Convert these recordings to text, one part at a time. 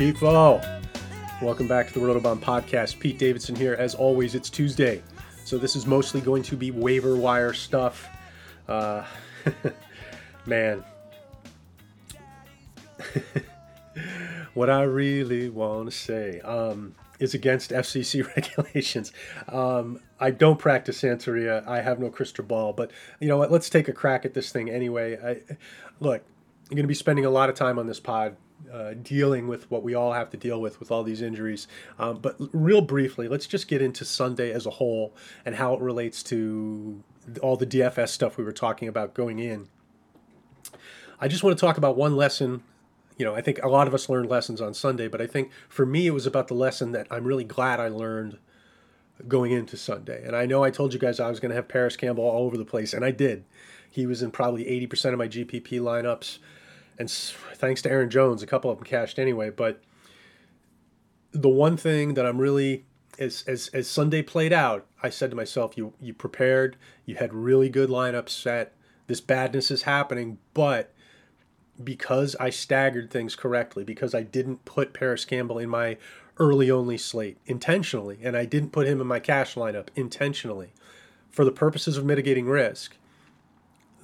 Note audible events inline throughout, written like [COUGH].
People. Welcome back to the Rotobahn Podcast. Pete Davidson here. As always, it's Tuesday. So this is mostly going to be waiver wire stuff. Uh, [LAUGHS] man. [LAUGHS] what I really want to say um, is against FCC [LAUGHS] regulations. Um, I don't practice Santeria. I have no crystal ball. But you know what? Let's take a crack at this thing anyway. I, look, I'm going to be spending a lot of time on this pod uh, dealing with what we all have to deal with with all these injuries. Um, but real briefly, let's just get into Sunday as a whole and how it relates to all the DFS stuff we were talking about going in. I just want to talk about one lesson. You know, I think a lot of us learned lessons on Sunday, but I think for me it was about the lesson that I'm really glad I learned going into Sunday. And I know I told you guys I was going to have Parris Campbell all over the place, and I did. He was in probably 80% of my GPP lineups and thanks to Aaron Jones, a couple of them cashed anyway. But the one thing that I'm really as as as Sunday played out, I said to myself, you you prepared, you had really good lineups set. This badness is happening, but because I staggered things correctly, because I didn't put Parris Campbell in my early only slate intentionally, and I didn't put him in my cash lineup intentionally for the purposes of mitigating risk,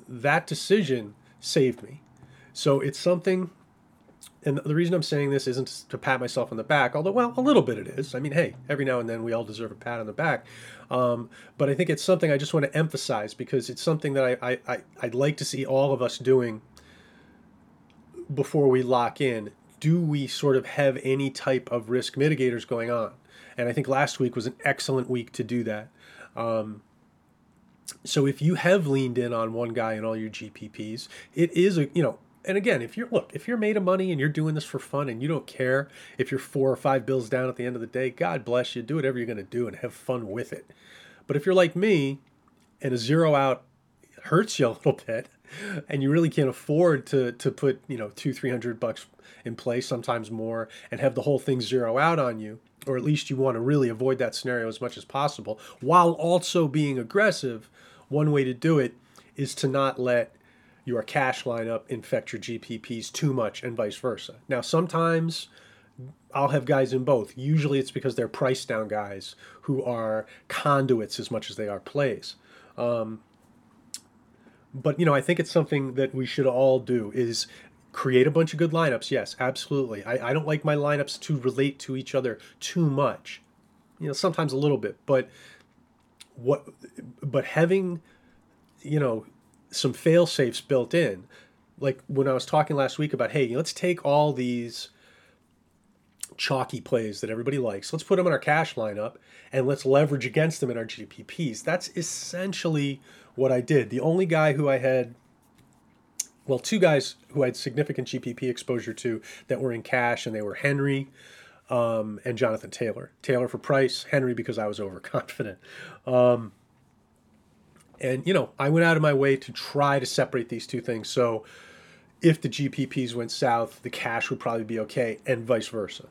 that decision saved me. So it's something, and the reason I'm saying this isn't to pat myself on the back, although, well, a little bit it is. I mean, hey, every now and then we all deserve a pat on the back. Um, but I think it's something I just want to emphasize because it's something that I, I, I, I'd like to see all of us doing before we lock in. Do we sort of have any type of risk mitigators going on? And I think last week was an excellent week to do that. Um, so if you have leaned in on one guy in all your GPPs, it is a you know and again, if you're look, if you're made of money and you're doing this for fun and you don't care if you're four or five bills down at the end of the day, God bless you. Do whatever you're going to do and have fun with it. But if you're like me and a zero out hurts you a little [LAUGHS] bit and you really can't afford to to put, you know, two, three hundred bucks in place, sometimes more, and have the whole thing zero out on you, or at least you want to really avoid that scenario as much as possible, while also being aggressive, one way to do it is to not let your cash lineup infect your GPPs too much and vice versa. Now, sometimes I'll have guys in both. Usually it's because they're price down guys who are conduits as much as they are plays. Um, but, you know, I think it's something that we should all do is create a bunch of good lineups. Yes, absolutely. I, I don't like my lineups to relate to each other too much. You know, sometimes a little bit, but what, but having, you know, some fail safes built in. Like when I was talking last week about, hey, let's take all these chalky plays that everybody likes, let's put them in our cash lineup and let's leverage against them in our GPPs. That's essentially what I did. The only guy who I had, well, two guys who I had significant GPP exposure to that were in cash, and they were Henry um, and Jonathan Taylor. Taylor for price, Henry because I was overconfident. Um, and, you know, I went out of my way to try to separate these two things. So if the GPPs went south, the cash would probably be okay, and vice versa.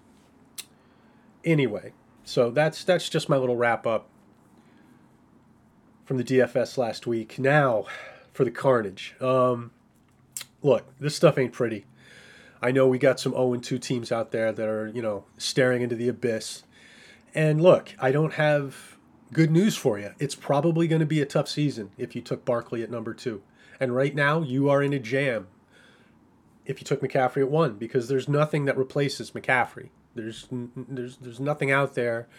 Anyway, so that's that's just my little wrap up from the DFS last week. Now for the carnage. Um, look, this stuff ain't pretty. I know we got some 0 2 teams out there that are, you know, staring into the abyss. And look, I don't have good news for you. It's probably going to be a tough season if you took Barkley at number two. And right now, you are in a jam if you took McCaffrey at one because there's nothing that replaces McCaffrey. There's there's there's nothing out there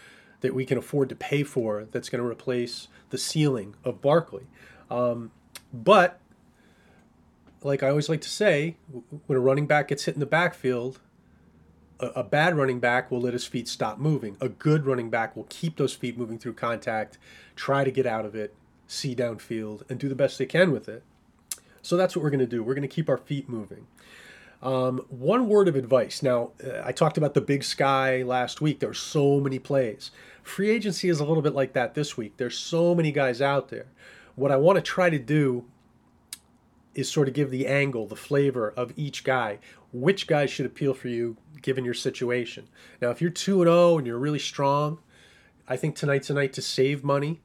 that we can afford to pay for that's going to replace the ceiling of Barkley. Um, but like I always like to say, when a running back gets hit in the backfield, a, bad running back will let his feet stop moving. A good running back will keep those feet moving through contact, try to get out of it, see downfield, and do the best they can with it. So that's what we're going to do. We're going to keep our feet moving. Um, one word of advice. Now, uh, I talked about the big sky last week. There are so many plays. Free agency is a little bit like that this week. There's so many guys out there. What I want to try to do is sort of give the angle, the flavor of each guy. Which guy should appeal for you given your situation? Now, if you're 2 and 0 and you're really strong, I think tonight's a night to save money.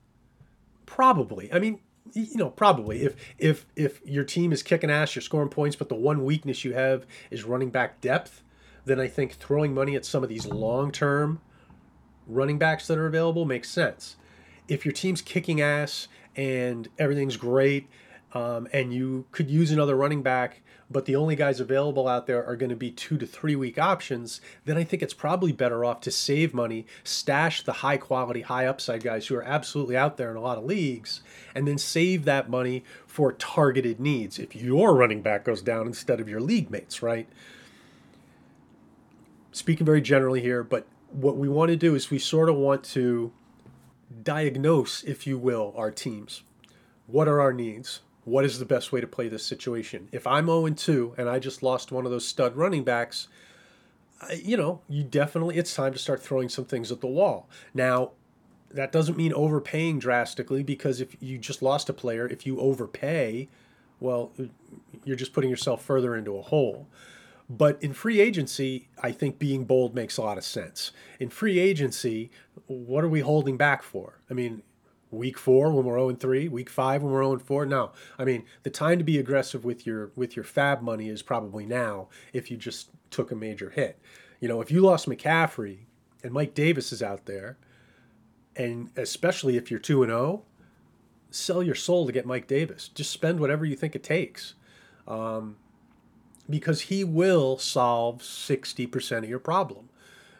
Probably. I mean, you know, probably if if if your team is kicking ass, you're scoring points, but the one weakness you have is running back depth, then I think throwing money at some of these long term running backs that are available makes sense. If your team's kicking ass and everything's great, um, and you could use another running back, but the only guys available out there are going to be two to three week options, then I think it's probably better off to save money, stash the high quality, high upside guys who are absolutely out there in a lot of leagues, and then save that money for targeted needs if your running back goes down instead of your league mates, right? Speaking very generally here, but what we want to do is we sort of want to diagnose, if you will, our teams. What are our needs? What is the best way to play this situation? If I'm 0 2 and I just lost one of those stud running backs, you know, you definitely, it's time to start throwing some things at the wall. Now, that doesn't mean overpaying drastically because if you just lost a player, if you overpay, well, you're just putting yourself further into a hole. But in free agency, I think being bold makes a lot of sense. In free agency, what are we holding back for? I mean, week four when we're 0 3, week five when we're 0 4. No, I mean the time to be aggressive with your with your FAAB money is probably now. If you just took a major hit, you know, if you lost McCaffrey and Mike Davis is out there, and especially if you're two and 0, sell your soul to get Mike Davis. Just spend whatever you think it takes. Um, because he will solve 60% of your problem.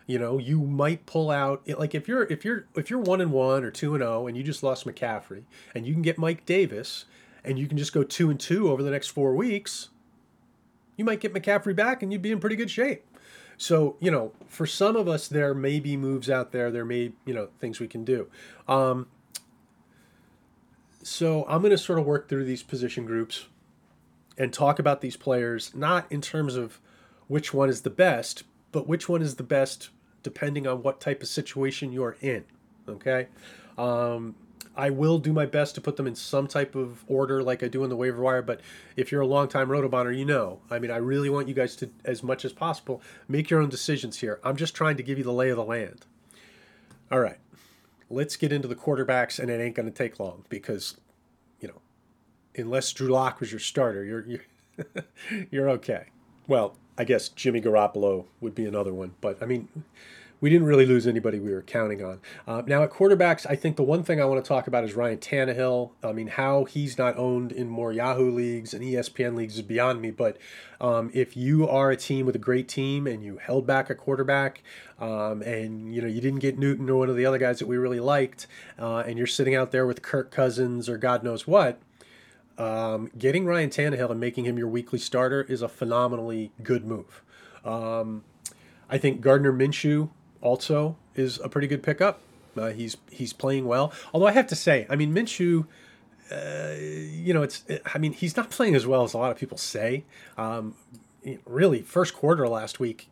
You know, you might pull out like if you're if you're if you're 1 and 1 or 2 and 0 and you just lost McCaffrey and you can get Mike Davis and you can just go 2 and 2 over the next 4 weeks, you might get McCaffrey back and you'd be in pretty good shape. So, you know, for some of us, there may be moves out there. There may, you know, things we can do. Um, so I'm going to sort of work through these position groups and talk about these players not in terms of which one is the best, but which one is the best depending on what type of situation you're in. Okay. Um, I will do my best to put them in some type of order like I do in the waiver wire, but if you're a long-time Rotobahner, you know. I mean, I really want you guys to, as much as possible, make your own decisions here. I'm just trying to give you the lay of the land. All right. Let's get into the quarterbacks, and it ain't going to take long because you know, unless Drew Lock was your starter, you're you're, [LAUGHS] you're okay. Well, I guess Jimmy Garoppolo would be another one, but I mean, we didn't really lose anybody we were counting on. Uh, now at quarterbacks, I think the one thing I want to talk about is Ryan Tannehill. I mean, how he's not owned in more Yahoo leagues and ESPN leagues is beyond me. But um, if you are a team with a great team and you held back a quarterback, um, and you know you didn't get Newton or one of the other guys that we really liked, uh, and you're sitting out there with Kirk Cousins or God knows what um, getting Ryan Tannehill and making him your weekly starter is a phenomenally good move. Um, I think Gardner Minshew also is a pretty good pickup. Uh, he's he's playing well. Although I have to say, I mean Minshew, uh, you know, it's I mean he's not playing as well as a lot of people say. Um, really, first quarter last week,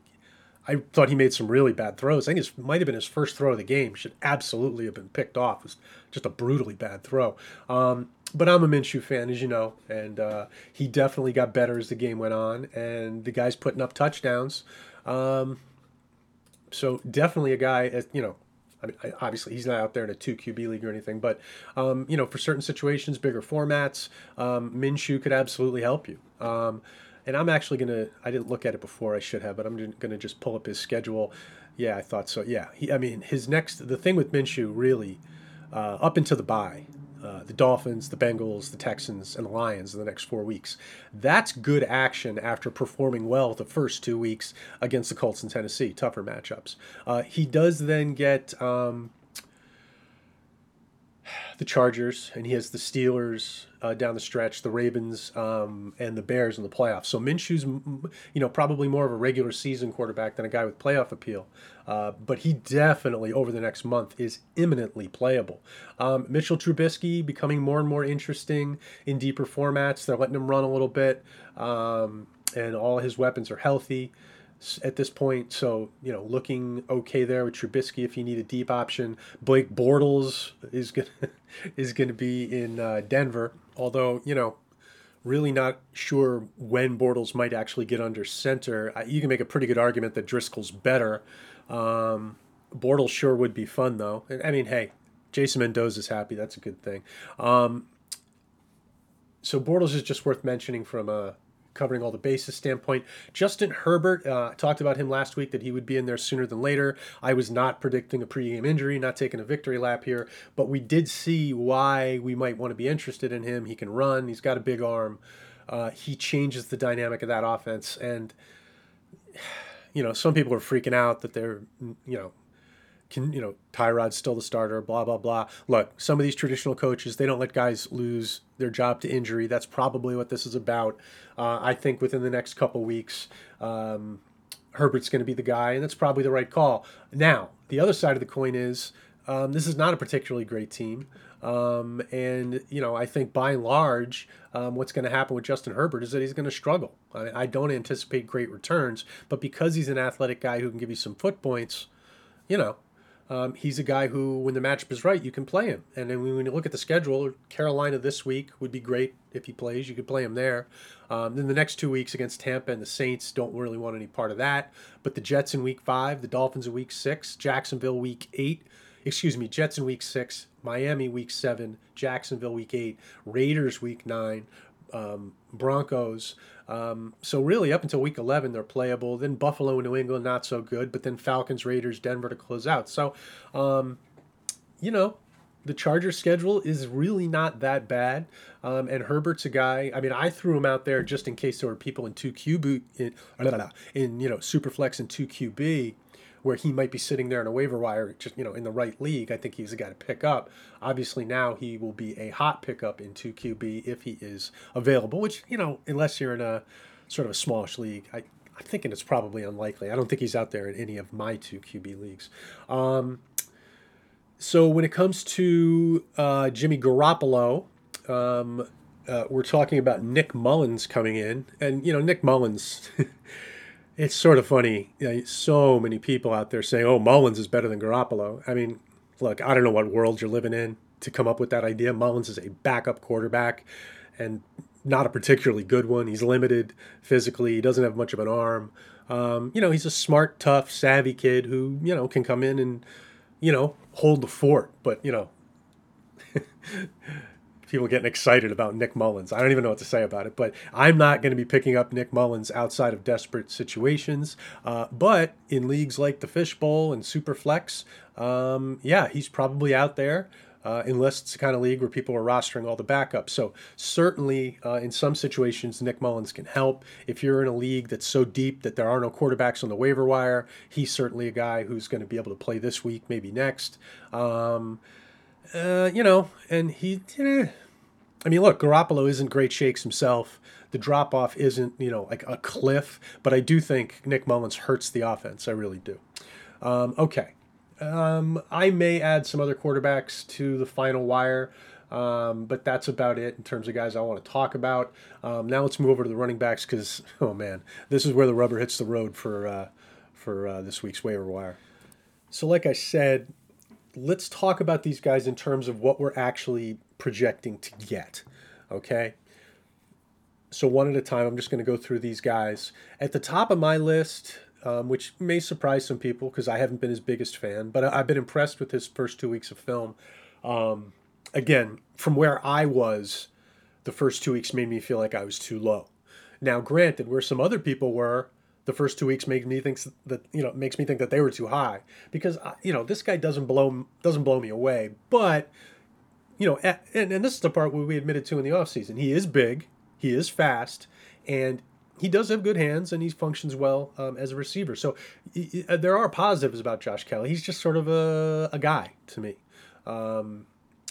I thought he made some really bad throws. I think it might have been his first throw of the game. Should absolutely have been picked off. It was just a brutally bad throw. Um, but I'm a Minshew fan, as you know, and uh, he definitely got better as the game went on, and the guy's putting up touchdowns. Um, so definitely a guy, you know, I mean, obviously he's not out there in a two QB league or anything, but um, you know, for certain situations, bigger formats, um, Minshew could absolutely help you. Um, and I'm actually gonna, I didn't look at it before, I should have, but I'm gonna just pull up his schedule. Yeah, I thought so. Yeah, he, I mean, his next, the thing with Minshew really, uh, up into the bye, uh, the Dolphins, the Bengals, the Texans, and the Lions in the next four weeks. That's good action after performing well the first two weeks against the Colts and Tennessee, tougher matchups. Uh, he does then get um, the Chargers, and he has the Steelers uh, down the stretch, the Ravens, um, and the Bears in the playoffs. So Minshew's, you know, probably more of a regular season quarterback than a guy with playoff appeal. Uh, but he definitely, over the next month, is imminently playable. Um, Mitchell Trubisky becoming more and more interesting in deeper formats. They're letting him run a little bit, um, and all his weapons are healthy at this point. So, you know, looking okay there with Trubisky if you need a deep option. Blake Bortles is going [LAUGHS] is going to be in uh, Denver, although, you know, really not sure when Bortles might actually get under center. You can make a pretty good argument that Driskel's better. Um, Bortles sure would be fun, though. I mean, hey, Jason Mendoza's happy. That's a good thing. Um, so Bortles is just worth mentioning from a covering all the bases standpoint. Justin Herbert uh, talked about him last week that he would be in there sooner than later. I was not predicting a pregame injury, not taking a victory lap here, but we did see why we might want to be interested in him. He can run. He's got a big arm. Uh, he changes the dynamic of that offense, and [SIGHS] you know some people are freaking out that they're you know can you know Tyrod's still the starter, blah blah blah. Look, some of these traditional coaches they don't let guys lose their job to injury. That's probably what this is about. Uh, I think within the next couple weeks, um, Herbert's going to be the guy, and that's probably the right call. Now, the other side of the coin is um, this is not a particularly great team. Um, and you know, I think by and large, um, what's going to happen with Justin Herbert is that he's going to struggle. I, I, don't anticipate great returns, but because he's an athletic guy who can give you some foot points, you know, um, he's a guy who, when the matchup is right, you can play him. And then when you look at the schedule, Carolina this week would be great if he plays. You could play him there. Um, then the next two weeks against Tampa and the Saints don't really want any part of that. But the Jets in week five, the Dolphins in week six, Jacksonville week eight, excuse me, Jets in week six, Miami week seven, Jacksonville week eight, Raiders week nine, um, Broncos. Um, so really, up until week 11, they're playable. Then Buffalo and New England, not so good. But then Falcons, Raiders, Denver to close out. So, um, you know, the Chargers schedule is really not that bad. Um, and Herbert's a guy. I mean, I threw him out there just in case there were people in two QB in, in you know Superflex and two QB where he might be sitting there in a waiver wire, just you know, in the right league. I think he's a guy to pick up. Obviously, now he will be a hot pickup in two QB if he is available. Which you know, unless you're in a sort of a smallish league, I, I'm thinking it's probably unlikely. I don't think he's out there in any of my two QB leagues. Um, so when it comes to uh, Jimmy Garoppolo, um, uh, we're talking about Nick Mullens coming in, and you know Nick Mullens. [LAUGHS] it's sort of funny. You know, so many people out there saying, "Oh, Mullens is better than Garoppolo." I mean, look, I don't know what world you're living in to come up with that idea. Mullens is a backup quarterback, and not a particularly good one. He's limited physically. He doesn't have much of an arm. Um, you know, he's a smart, tough, savvy kid who you know can come in and you know hold the fort. But you know. [LAUGHS] people getting excited about Nick Mullens. I don't even know what to say about it, but I'm not going to be picking up Nick Mullens outside of desperate situations. Uh, but in leagues like the Fishbowl and Superflex, um, yeah, he's probably out there. Uh, unless it's the kind of league where people are rostering all the backups. So certainly, uh, in some situations, Nick Mullens can help. If you're in a league that's so deep that there are no quarterbacks on the waiver wire, he's certainly a guy who's going to be able to play this week, maybe next. Um, uh, you know, and he, eh, I mean, look, Garoppolo isn't great shakes himself. The drop off isn't, you know, like a cliff, but I do think Nick Mullens hurts the offense. I really do. Um, okay. Um, I may add some other quarterbacks to the final wire, um, but that's about it in terms of guys I want to talk about. Um, now let's move over to the running backs because, [LAUGHS] oh man, this is where the rubber hits the road for uh, for uh, this week's waiver wire. So, like I said, let's talk about these guys in terms of what we're actually projecting to get. Okay. So, one at a time, I'm just going to go through these guys. At the top of my list, um, which may surprise some people because I haven't been his biggest fan, but I've been impressed with his first two weeks of film. Um, again, from where I was, the first two weeks made me feel like I was too low. Now, granted, where some other people were, the first two weeks make me think that you know makes me think that they were too high because you know this guy doesn't blow doesn't blow me away, but you know, and, and this is the part we admitted to in the offseason. He is big, he is fast, and he does have good hands and he functions well um, as a receiver. So he, there are positives about Josh Kelley. He's just sort of a, a guy to me. Um,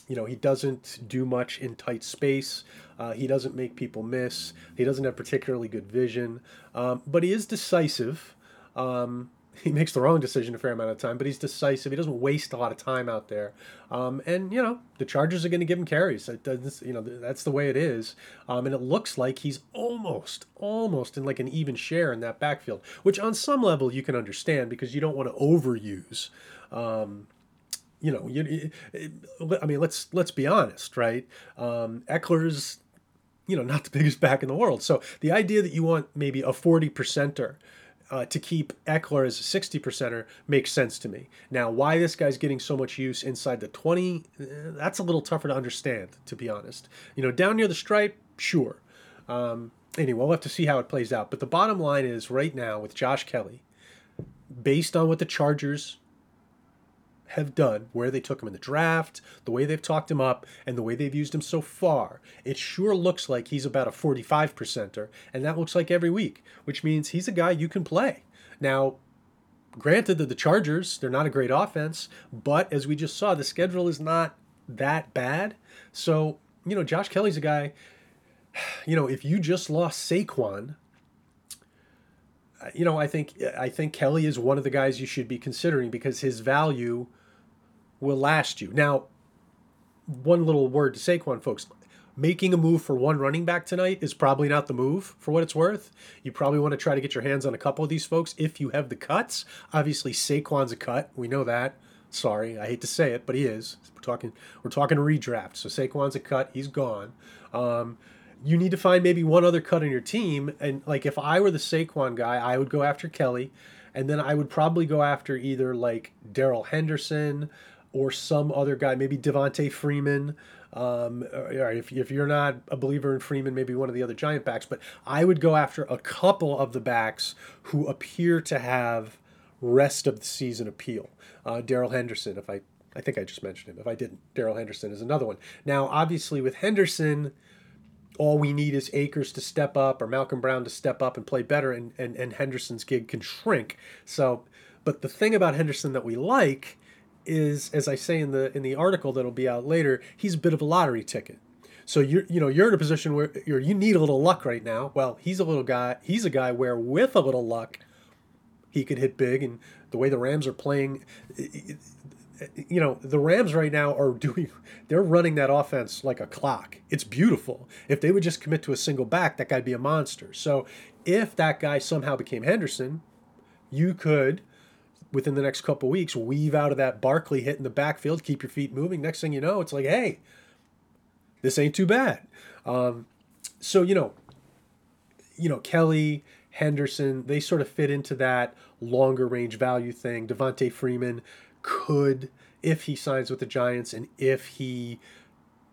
you know, he doesn't do much in tight space. Uh, he doesn't make people miss. He doesn't have particularly good vision, um, but he is decisive. Um, [LAUGHS] he makes the wrong decision a fair amount of time, but he's decisive. He doesn't waste a lot of time out there. Um, and you know, the Chargers are going to give him carries. It does, you know, that's the way it is. Um, and it looks like he's almost, almost in like an even share in that backfield, which on some level you can understand because you don't want to overuse. Um, you know, you, I mean, let's let's be honest, right? Um, Ekeler's, you know, not the [LAUGHS] biggest back in the world. So the idea that you want maybe a forty percenter uh, to keep Ekeler as a 60 percenter makes sense to me. Now, why this guy's getting so much use inside the 20, uh, that's a little tougher to understand, to be honest. You know, down near the stripe, sure. Um, anyway, we'll have to see how it plays out. But the bottom line is right now with Josh Kelley, based on what the Chargers have done, where they took him in the draft, the way they've talked him up, and the way they've used him so far, it sure looks like he's about a 45 percenter, and that looks like every week, which means he's a guy you can play. Now, granted that the Chargers, they're not a great offense, but as we just saw, the schedule is not that bad. So, you know, Josh Kelley's a guy, [SIGHS] you know, if you just lost Saquon, you know, I think I think Kelley is one of the guys you should be considering because his value will last you. Now, one little word to Saquon, folks. Making a move for one running back tonight is probably not the move for what it's worth. You probably want to try to get your hands on a couple of these folks if you have the cuts. Obviously, Saquon's a cut. We know that. Sorry, I hate to say it, but he is. We're talking we're talking redraft. So Saquon's a cut. He's gone. Um, you need to find maybe one other cut on your team. And like if I were the Saquon guy, I would go after Kelley, and then I would probably go after either like Darrell Henderson or some other guy, maybe Devonta Freeman. Um, or if, if you're not a believer in Freeman, maybe one of the other giant backs. But I would go after a couple of the backs who appear to have rest of the season appeal. Uh, Darrell Henderson, if I I think I just mentioned him. If I didn't, Darrell Henderson is another one. Now, obviously, with Henderson, all we need is Akers to step up or Malcolm Brown to step up and play better, and, and, and Henderson's gig can shrink. So, but the thing about Henderson that we like is, as I say in the in the article that'll be out later, he's a bit of a lottery ticket. So you're you know you're in a position where you're you need a little luck right now. Well, he's a little guy. He's a guy where with a little luck, he could hit big. And the way the Rams are playing, you know, the Rams right now are [LAUGHS] doing, they're running that offense like a clock. It's beautiful. If they would just commit to a single back, that guy'd be a monster. So if that guy somehow became Henderson, you could, within the next couple weeks, weave out of that Barkley hit in the backfield, keep your feet moving. Next thing you know, it's like, hey, this ain't too bad. Um, so, you know, you know, Kelley, Henderson, they sort of fit into that longer range value thing. Devonta Freeman, could if he signs with the Giants and if he,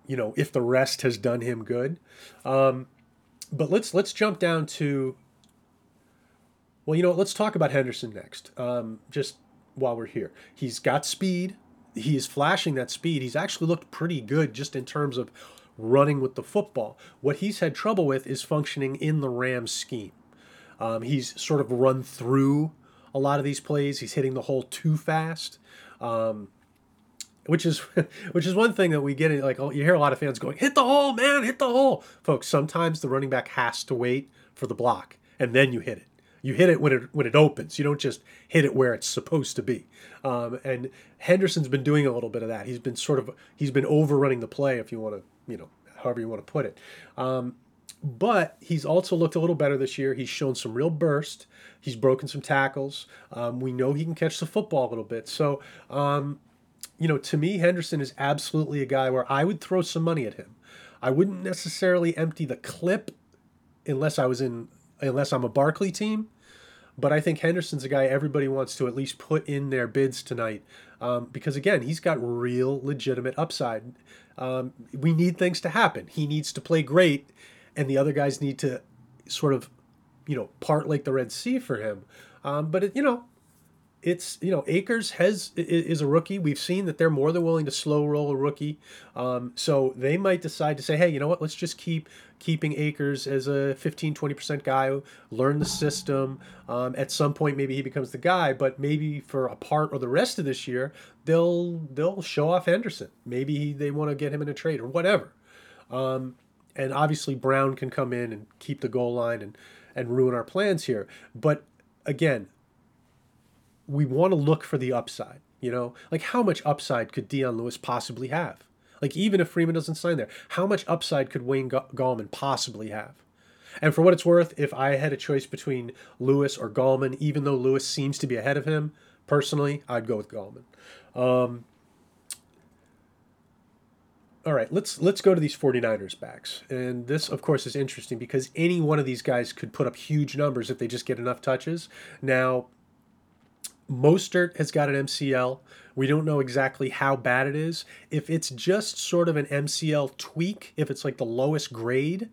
you know, if the rest has done him good. Um, but let's let's jump down to. Well, you know, let's talk about Henderson next. Um, just while we're here, he's got speed. He is flashing that speed. He's actually looked pretty good just in terms of running with the football. What he's had trouble with is functioning in the Rams scheme. Um, he's sort of run through a lot of these plays. He's hitting the hole too fast. Um, which is [LAUGHS] which is one thing that we get in like you hear a lot of fans going hit the hole man hit the hole. Folks sometimes the running back has to wait for the block and then you hit it. You hit it when it when it opens. You don't just hit it where it's supposed to be. Um, and henderson's been doing a little bit of that. He's been sort of he's been overrunning the play if you want to you know however you want to put it. Um, but he's also looked a little better this year. He's shown some real burst. He's broken some tackles. Um, we know he can catch the football a little bit. So, um, you know, to me, Henderson is absolutely a guy where I would throw some money at him. I wouldn't necessarily empty the clip unless I was in, unless I'm a Barkley team. But I think Henderson's a guy everybody wants to at least put in their bids tonight um, because, again, he's got real legitimate upside. Um, we need things to happen. He needs to play great and the other guys need to sort of, you know, part like the Red Sea for him. Um, but it, you know, it's you know Akers has is a rookie. We've seen that they're more than willing to slow roll a rookie. Um, so they might decide to say, hey, you know what? Let's just keep keeping Akers as a 15 20% guy, learn the system. Um, at some point maybe he becomes the guy, but maybe for a part or the rest of this year, they'll they'll show off Henderson. Maybe they want to get him in a trade or whatever. Um, and obviously Brown can come in and keep the goal line and and ruin our plans here. But again, we want to look for the upside. You know, like how much upside could Dion Lewis possibly have? Like even if Freeman doesn't sign there, how much upside could Wayne Gallman possibly have? And for what it's worth, if I had a choice between Lewis or Gallman, even though Lewis seems to be ahead of him, personally, I'd go with Gallman. Um, all right, let's let's go to these 49ers backs. And this of course is interesting because any one of these guys could put up huge numbers if they just get enough touches. Now Mostert has got an MCL. We don't know exactly how bad it is. If it's just sort of an MCL tweak, if it's like the lowest grade,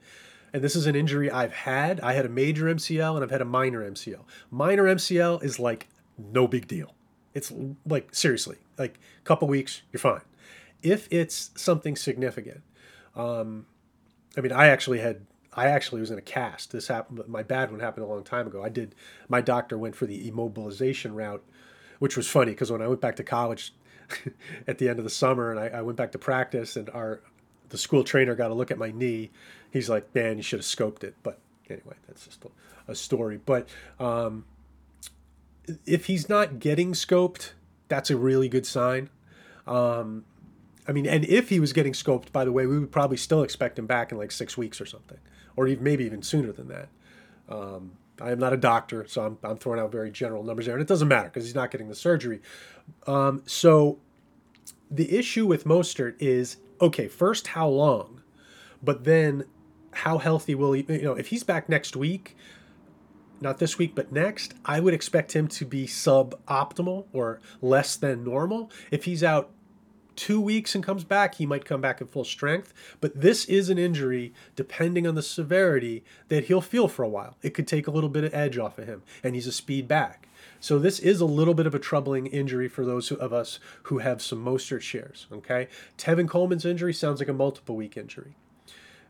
and this is an injury I've had. I had a major MCL and I've had a minor MCL. Minor MCL is like no big deal. It's like seriously, like a couple weeks, you're fine. If it's something significant, um, I mean, I actually had, I actually was in a cast. This happened, my bad one happened a long time ago. I did, my doctor went for the immobilization route, which was funny because when I went back to college [LAUGHS] at the end of the summer and I, I went back to practice and our, the school trainer got a look at my knee. He's like, man, you should have scoped it. But anyway, that's just a, story. But um, if he's not getting scoped, that's a really good sign. Um, I mean, and if he was getting scoped, by the way, we would probably still expect him back in like six weeks or something, or even, maybe even sooner than that. Um, I am not a doctor, so I'm, I'm throwing out very general numbers there, and it doesn't matter because he's not getting the surgery. Um, so the issue with Mostert is okay, first, how long? But then, how healthy will he? You know, if he's back next week, not this week, but next, I would expect him to be suboptimal or less than normal. If he's out two weeks and comes back, he might come back at full strength. But this is an injury, depending on the severity, that he'll feel for a while. It could take a little bit of edge off of him, and he's a speed back. So this is a little bit of a troubling injury for those of us who have some Mostert shares. Okay, Tevin Coleman's injury sounds like a multiple week injury.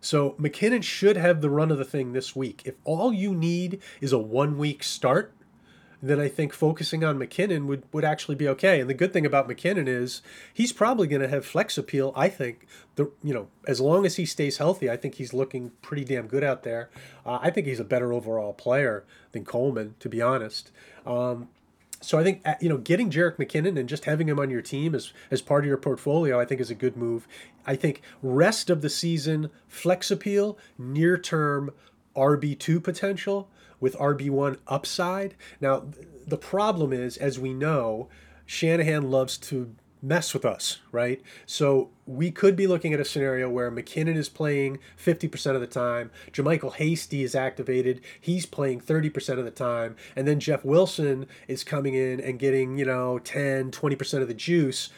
So McKinnon should have the run of the thing this week. If all you need is a one week start, then I think focusing on McKinnon would, would actually be okay. And the good thing about McKinnon is he's probably going to have flex appeal. I think the you know as long as he stays healthy, I think he's looking pretty damn good out there. Uh, I think he's a better overall player than Coleman, to be honest. Um, so I think uh, you know getting Jerick McKinnon and just having him on your team as as part of your portfolio, I think is a good move. I think rest of the season flex appeal, near term RB two potential with RB one upside. Now the problem is, as we know, Shanahan loves to mess with us, right? So we could be looking at a scenario where McKinnon is playing 50% of the time, JaMycal Hasty is activated, he's playing 30% of the time, and then Jeff Wilson is coming in and getting, you know, 10, 20% of the juice,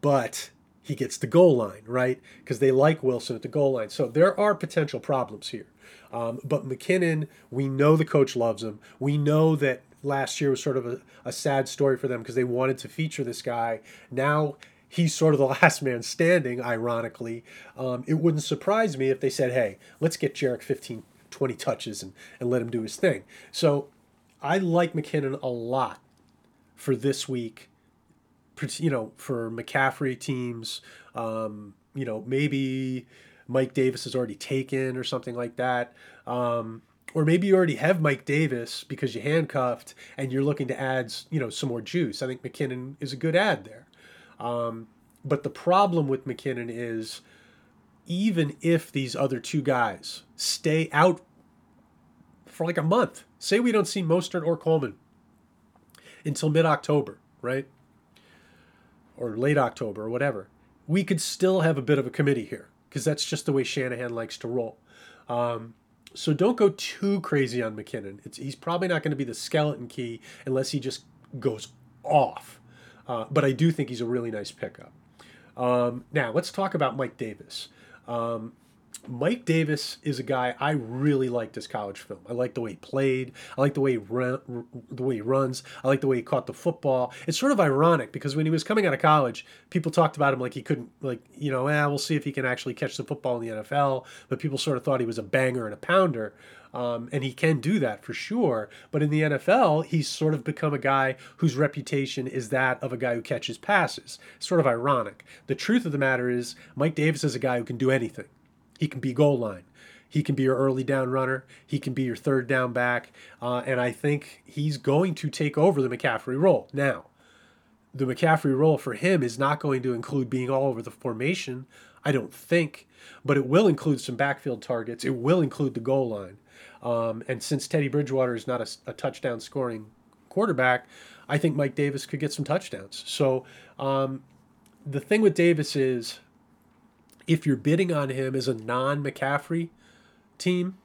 but he gets the goal line, right? Because they like Wilson at the goal line. So there are potential problems here. Um, but McKinnon, we know the coach loves him. We know that last year was sort of a, a sad story for them because they wanted to feature this guy. Now he's sort of the [LAUGHS] last man standing, ironically. Um, it wouldn't surprise me if they said, hey, let's get Jerick 15, 20 touches and, and let him do his thing. So I like McKinnon a lot for this week. You know, for McCaffrey teams, um, you know, maybe Mike Davis is already taken or something like that. Um, or maybe you already have Mike Davis because you handcuffed and you're looking to add, you know, some more juice. I think McKinnon is a good ad there. Um, but the problem with McKinnon is even if these other two guys stay out for like a month, say we don't see Mostert or Coleman until mid October, right? Or late October or whatever, we could still have a bit of a committee here because that's just the way Shanahan likes to roll. Um, so don't go too crazy on McKinnon. It's, he's probably not going to be the skeleton key unless he just goes off. Uh, but I do think he's a really nice pickup. Um, now let's talk about Mike Davis. Um, Mike Davis is a guy I really liked his college film. I like the way he played. I like the way he run, the way he runs. I like the way he caught the football. It's sort of ironic because when he was coming out of college, people talked about him like he couldn't, like you know, eh, we'll see if he can actually catch the football in the NFL. But people sort of thought he was a banger and a pounder. Um, and he can do that for sure. But in the NFL, he's sort of become a guy whose reputation is that of a guy who catches passes. sort of ironic. The truth of the matter is, Mike Davis is a guy who can do anything. He can be goal line. He can be your early down runner. He can be your third down back. Uh, and I think he's going to take over the McCaffrey role. Now, the McCaffrey role for him is not going to include being all over the formation, I don't think, but it will include some backfield targets. It will include the goal line. Um, and since Teddy Bridgewater is not a, a, touchdown scoring quarterback, I think Mike Davis could get some touchdowns. So um, the thing with Davis is if you're bidding on him as a non McCaffrey team,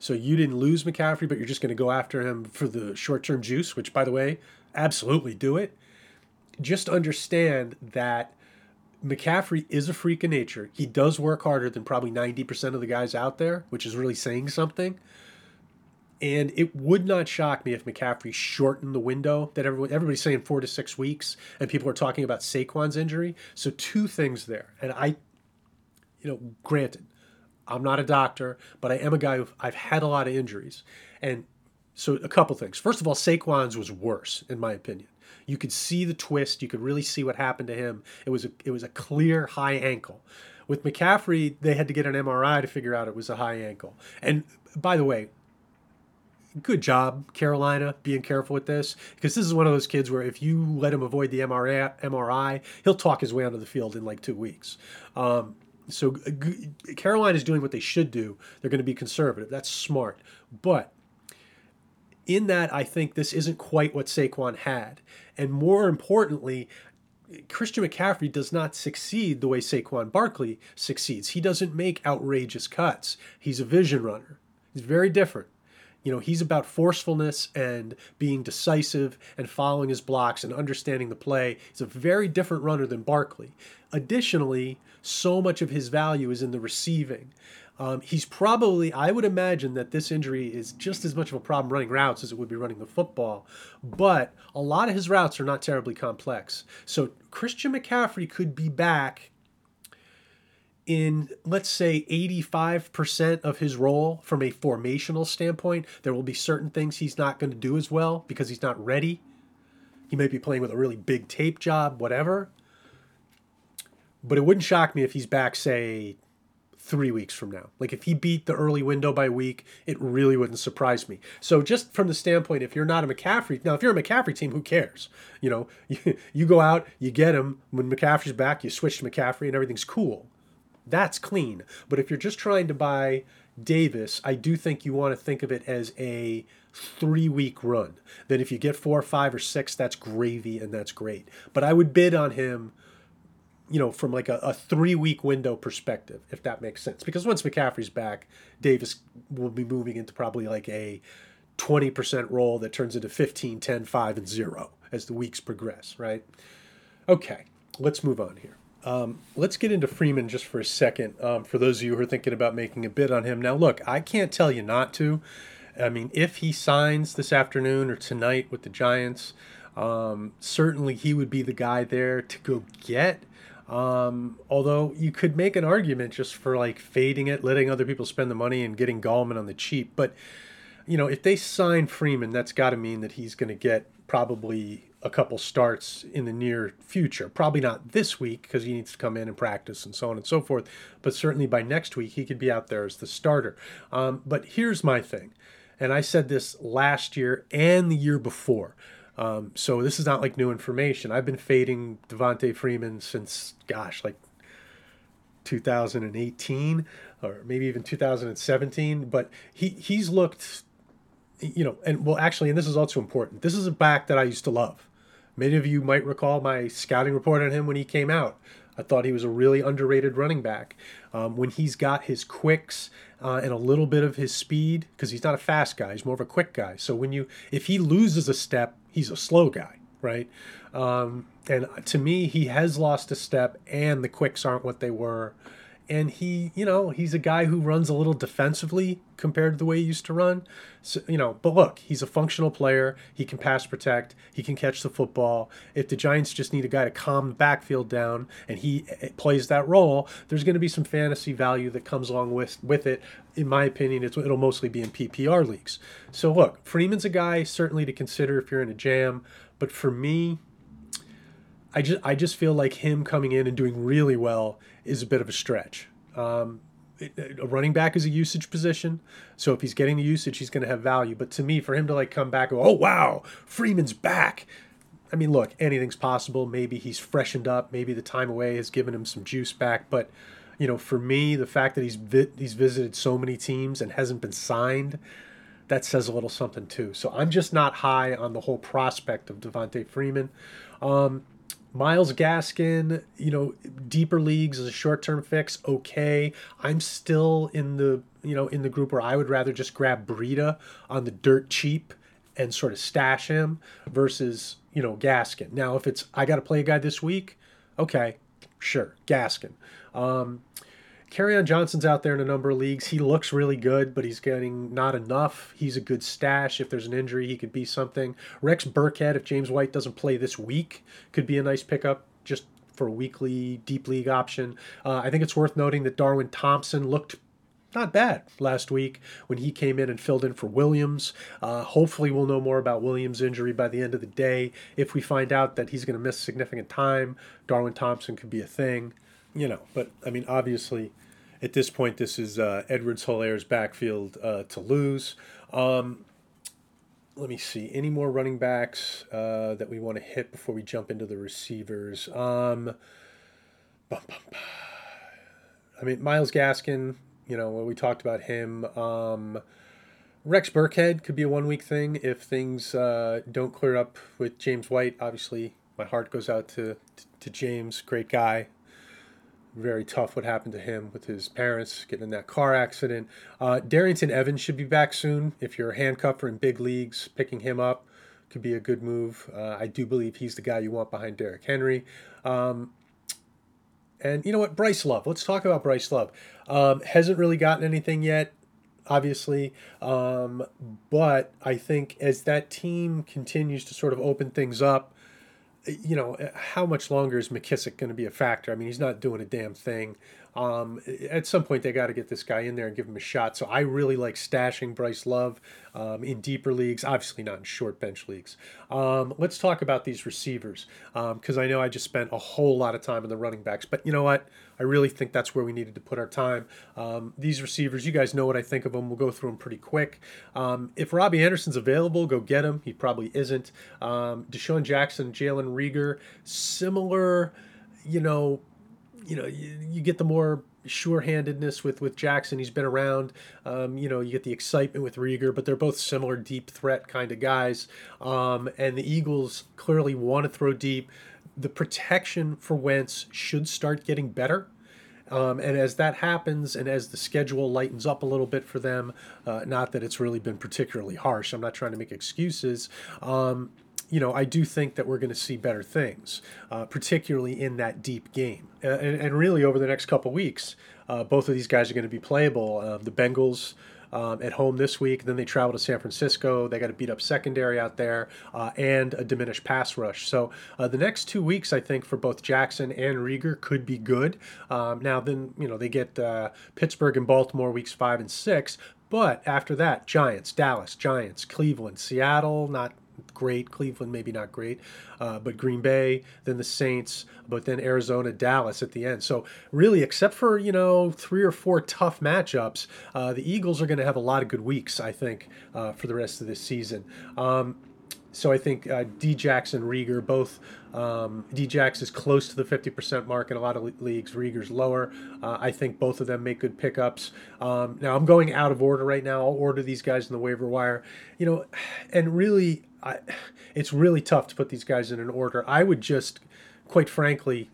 so you didn't lose McCaffrey, but you're just going to go after him for the short term juice, which, by the way, absolutely do it. Just understand that McCaffrey is a freak of nature. He does work harder than probably 90% of the guys out there, which is really saying something. And it would not shock me if McCaffrey shortened the window that everyone, everybody's saying four to six weeks, and people are talking about Saquon's injury. So, two things there. And I, you know, granted, I'm not a doctor, but I am a guy who I've had a lot of injuries. And so, a couple things. First of all, Saquon's was worse, in my opinion. You could see the twist. You could really see what happened to him. It was a, it was a clear high ankle. With McCaffrey, they had to get an MRI to figure out it was a high ankle. And by the way, good job, Carolina, being careful with this because this is one of those kids where if you let him avoid the MRI, MRI he'll talk his way onto the field in like two weeks. Um, so Carolina is doing what they should do. They're going to be conservative. That's smart. But in that, I think this isn't quite what Saquon had. And more importantly, Christian McCaffrey does not succeed the way Saquon Barkley succeeds. He doesn't make outrageous cuts. He's a vision runner. He's very different. You know, he's about forcefulness and being decisive and following his blocks and understanding the play. He's a very different runner than Barkley. Additionally, so much of his value is in the receiving. Um, he's probably, I would imagine that this injury is just as much of a problem running routes as it would be running the football. But a lot of his routes are not terribly complex. So Christian McCaffrey could be back in, let's say, 85% of his role from a formational standpoint. There will be certain things he's not going to do as well because he's not ready. He might be playing with a really big tape job, whatever. But it wouldn't shock me if he's back, say, three weeks from now. Like if he beat the early window by week, it really wouldn't surprise me. So just from the standpoint, if you're not a McCaffrey, now if you're a McCaffrey team, who cares? You know, you, [LAUGHS] you go out, you get him. When McCaffrey's back, you switch to McCaffrey, and everything's cool. That's clean. But if you're just trying to buy Davis, I do think you want to think of it as a three week run. Then if you get four, five, or six, that's gravy and that's great. But I would bid on him you know, from like a, a three week window perspective, if that makes sense. Because once McCaffrey's back, Davis will be moving into probably like a 20% role that turns into 15, 10, 5, and 0 as the weeks progress, right? Okay, let's move on here. Um, let's get into Freeman just for a second. Um, for those of you who are thinking about making a bid on him, now look, I can't tell you not to. I mean, if he signs this afternoon or tonight with the Giants, um, certainly he would be the guy there to go get. Um, although you could make an argument just for like fading it, letting other people spend the money and getting Gallman on the cheap. But, you know, if they sign Freeman, that's got to mean that he's going to get probably a couple starts in the near future. Probably not this week because he needs to come in and practice and so on and so forth. But certainly by next week, he could be out there as the starter. Um, but here's my thing. And I said this last year and the year before. Um, so this is not like new information. I've been fading Devonta Freeman since, gosh, like 2018 or maybe even 2017. But he he's looked, you know, and well, actually, and this is also important. This is a back that I used to love. Many of you might recall my scouting report on him when he came out. I thought he was a really underrated running back. Um, when he's got his quicks uh, and a little bit of his speed, because he's not a fast guy, he's more of a quick guy. So when you, if he loses a step, he's a slow guy, right? Um, and to me, he has lost a step, and the quicks aren't what they were and he, you know, he's a guy who runs a little defensively compared to the way he used to run. So, you know, but look, he's a functional player. He can pass protect. He can catch the football. If the Giants just need a guy to calm the backfield down and he eh, plays that role, there's going to be some fantasy value that comes along with with it. In my opinion, it'll mostly be in PPR leagues. So look, Freeman's a guy certainly to consider if you're in a jam, but for me, I just I just feel like him coming in and doing really well is a bit of a stretch. Um, a running back is a usage position, so if he's getting the usage, he's going to have value. But to me, for him to like come back, and go, oh wow, Freeman's back. I mean, look, anything's possible. Maybe he's freshened up. Maybe the time away has given him some juice back. But you know, for me, the fact that he's vi- he's visited so many teams and hasn't been signed, that says a little something too. So I'm just not high on the whole prospect of Devonta Freeman. Um, Myles Gaskin, you know, deeper leagues as a short-term fix, okay. I'm still in the, you know, in the group where I would rather just grab Breida on the dirt cheap and sort of stash him versus, you know, Gaskin. Now, if it's I got to play a guy this week, okay, Sure. Gaskin. Um, on Johnson's out there in a number of leagues. He looks really good, but he's getting not enough. He's a good stash. If there's an injury, he could be something. Rex Burkhead, if James White doesn't play this week, could be a nice pickup just for a weekly deep league option. Uh, I think it's worth noting that Darwin Thompson looked not bad last week when he came in and filled in for Williams. Uh, hopefully, we'll know more about Williams' injury by the end of the day. If we find out that he's going to miss significant time, Darwin Thompson could be a thing, you know. But I mean, obviously, at this point, this is uh, Edwards Helaire's backfield uh, to lose. Um, let me see. Any more running backs uh, that we want to hit before we jump into the receivers? Um. I mean, Myles Gaskin, you know, we talked about him. Um, Rex Burkhead could be a one week thing if things uh, don't clear up with James White. Obviously, my heart goes out to, to, to James, great guy. Very tough what happened to him with his parents getting in that car accident. Uh, Darrynton Evans should be back soon. If you're a handcuffer in big leagues, picking him up could be a good move. Uh, I do believe he's the guy you want behind Derrick Henry. Um, and you know what? Bryce Love. Let's talk about Bryce Love. Um, hasn't really gotten anything yet, obviously. Um, but I think as that team continues to sort of open things up, you know, how much longer is McKissic going to be a factor? I mean, he's not doing a damn thing. Um, at some point, they got to get this guy in there and give him a shot. So I really like stashing Bryce Love um, in deeper leagues, obviously not in short bench leagues. Um, let's talk about these receivers because um, I know I just spent a whole lot of time on the running backs. But you know what? I really think that's where we needed to put our time. Um, these receivers, you guys know what I think of them. We'll go through them pretty quick. Um, if Robbie Anderson's available, go get him. He probably isn't. DeSean Jackson, Jalen Reagor, similar, you know, you know, you, you get the more sure-handedness with with Jackson. He's been around. Um, you know, you get the excitement with Reagor, but they're both similar deep threat kind of guys. Um, and the Eagles clearly want to throw deep. The protection for Wentz should start getting better. Um, and as that happens, and as the schedule lightens up a little bit for them, uh, not that it's really been particularly harsh, I'm not trying to make excuses. Um, you know, I do think that we're going to see better things, uh, particularly in that deep game. And, and really, over the next couple weeks, uh, both of these guys are going to be playable. Uh, the Bengals. Um, at home this week. Then they travel to San Francisco. They got to beat up secondary out there uh, and a diminished pass rush. So uh, the next two weeks, I think, for both Jackson and Reagor could be good. Um, now, then, you know, they get uh, Pittsburgh and Baltimore weeks five and six. But after that, Giants, Dallas, Giants, Cleveland, Seattle, not great. Cleveland, maybe not great, uh, but Green Bay, then the Saints, but then Arizona, Dallas at the end. So really, except for you know three or four tough matchups, uh, the Eagles are going to have a lot of good weeks, I think, uh, for the rest of this season. Um, so I think uh, Djax and Reagor both. Um, Djax is close to the 50% mark in a lot of leagues. Reagor's lower. Uh, I think both of them make good pickups. Um, now I'm going out of order right now. I'll order these guys in the waiver wire. You know, and really, I, it's really tough to put these guys in an order. I would just, quite frankly,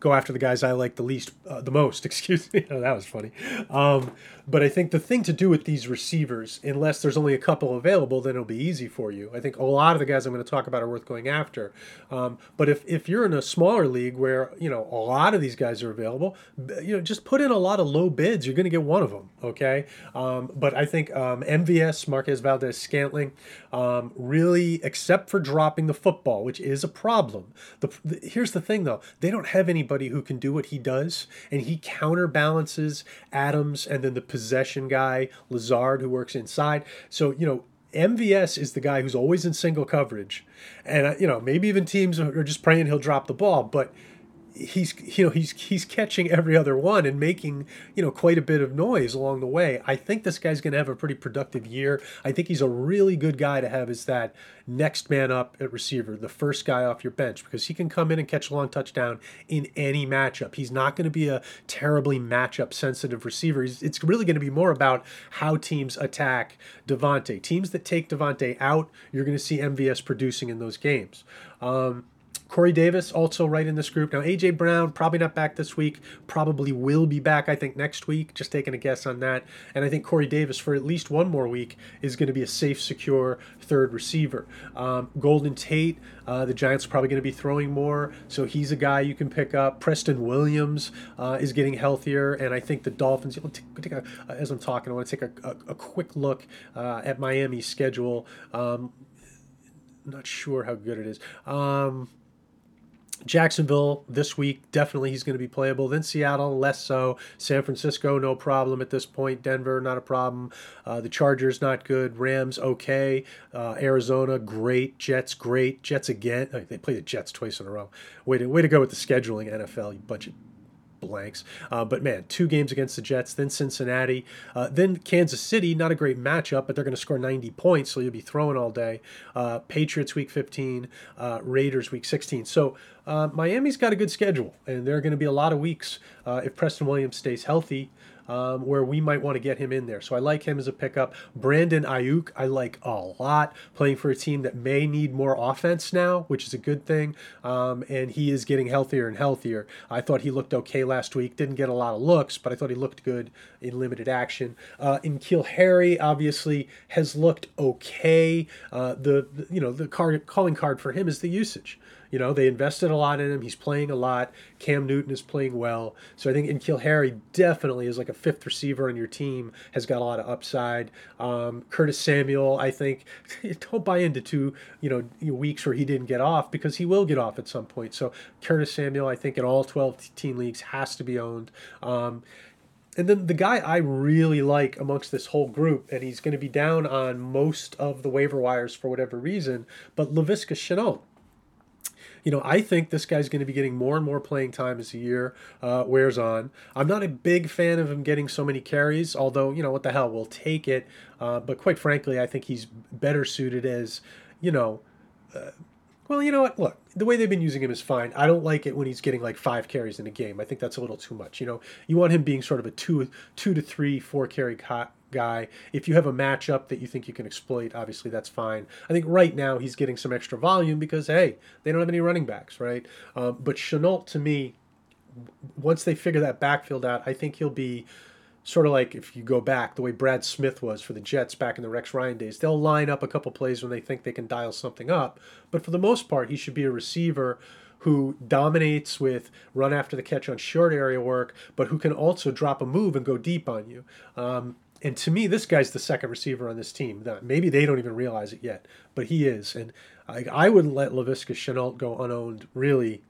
go after the guys I like the least, uh, the most. [LAUGHS] Excuse me. oh, that was funny. Um, but I think the thing to do with these receivers, unless there's only a couple available, then it'll be easy for you. I think a lot of the guys I'm going to talk about are worth going after. Um, but if, if you're in a smaller league where you know a lot of these guys are available, you know just put in a lot of low bids. You're going to get one of them. Okay. Um, but I think um, MVS Marquez Valdes Scantling um, really, except for dropping the football, which is a problem. The, the here's the thing though, they don't have anybody who can do what he does, and he counterbalances Adams and then the possession guy, Lazard, who works inside. So, you know, MVS is the guy who's always in single coverage. And, uh, you know, maybe even teams are just praying he'll drop the ball, but he's you know he's he's catching every other one and making you know quite a bit of noise along the way. I think this guy's going to have a pretty productive year. I think he's a really good guy to have as that next man up at receiver, the first guy off your bench because he can come in and catch a long touchdown in any matchup. He's not going to be a terribly matchup sensitive receiver. He's, it's really going to be more about how teams attack Davante. Teams that take Davante out, you're going to see MVS producing in those games. Um, Corey Davis also right in this group. Now, AJ Brown probably not back this week. Probably will be back, I think, next week. Just taking a guess on that. And I think Corey Davis for at least one more week is going to be a safe, secure third receiver. Um, Golden Tate, uh, the Giants are probably going to be throwing more, so he's a guy you can pick up. Preston Williams uh, is getting healthier, and I think the Dolphins. Take, a, as I'm talking, I want to take a, a, a quick look uh, at Miami's schedule. Um, not sure how good it is. Um, Jacksonville this week, definitely he's going to be playable. Then Seattle, less so. San Francisco, no problem at this point. Denver, not a problem. Uh, the Chargers, not good. Rams, okay. Uh, Arizona, great. Jets, great. Jets again. Oh, they play the Jets twice in a row. Way to, way to go with the scheduling, NFL, you of blanks. Uh, but man, two games against the Jets, then Cincinnati, uh, then Kansas City. Not a great matchup, but they're going to score 90 points, so you'll be throwing all day. Uh, Patriots week 15, uh, Raiders week 16. So uh, Miami's got a good schedule, and there are going to be a lot of weeks uh, if Preston Williams stays healthy um, where we might want to get him in there. So I like him as a pickup. Brandon Aiyuk, I like a lot, playing for a team that may need more offense now, which is a good thing. Um, and he is getting healthier and healthier. I thought he looked okay last week. Didn't get a lot of looks, but I thought he looked good in limited action. Uh, N'Keal Harry obviously has looked okay. Uh, the, the, you know the card, calling card for him is the usage. You know, they invested a lot in him. He's playing a lot. Cam Newton is playing well. So I think N'Keal Harry definitely is like a fifth receiver on your team, has got a lot of upside. Um, Curtis Samuel, I think, [LAUGHS] don't buy into two, you know, weeks where he didn't get off because he will get off at some point. So Curtis Samuel, I think, in all 12 team leagues has to be owned. Um, and then the guy I really like amongst this whole group, and he's going to be down on most of the waiver wires for whatever reason, but Laviska Shenault you know, I think this guy's going to be getting more and more playing time as the year uh, wears on. I'm not a big fan of him getting so many carries, although, you know, what the hell, we'll take it. Uh, but quite frankly, I think he's better suited as, you know, uh, well, you know what? Look, the way they've been using him is fine. I don't like it when he's getting like five carries in a game. I think that's a little too much. You know, you want him being sort of a two, two to three, four carry guy. If you have a matchup that you think you can exploit, obviously that's fine. I think right now he's getting some extra volume because hey, they don't have any running backs, right? Um, but Shenault to me, once they figure that backfield out, I think he'll be sort of like if you go back the way Brad Smith was for the Jets back in the Rex Ryan days. They'll line up a couple plays when they think they can dial something up, but for the most part, he should be a receiver who dominates with run after the catch on short area work, but who can also drop a move and go deep on you. Um, and to me, this guy's the second receiver on this team. Maybe they don't even realize it yet, but he is. And I, I wouldn't let Laviska Shenault go unowned, really.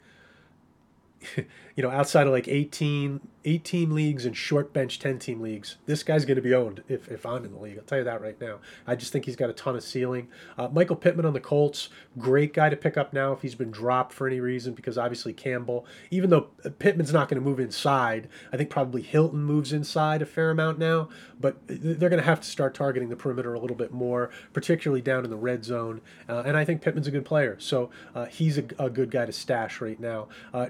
[LAUGHS] you know, outside of like 18, 18 leagues and short bench 10 team leagues, this guy's going to be owned if, if I'm in the league. I'll tell you that right now. I just think he's got a ton of ceiling. Uh, Michael Pittman on the Colts, great guy to pick up now if he's been dropped for any reason because obviously Campbell, even though Pittman's not going to move inside, I think probably Hilton moves inside a fair amount now, but they're going to have to start targeting the perimeter a little bit more, particularly down in the red zone. Uh, and I think Pittman's a good player. So uh, he's a, a, good guy to stash right now. Uh,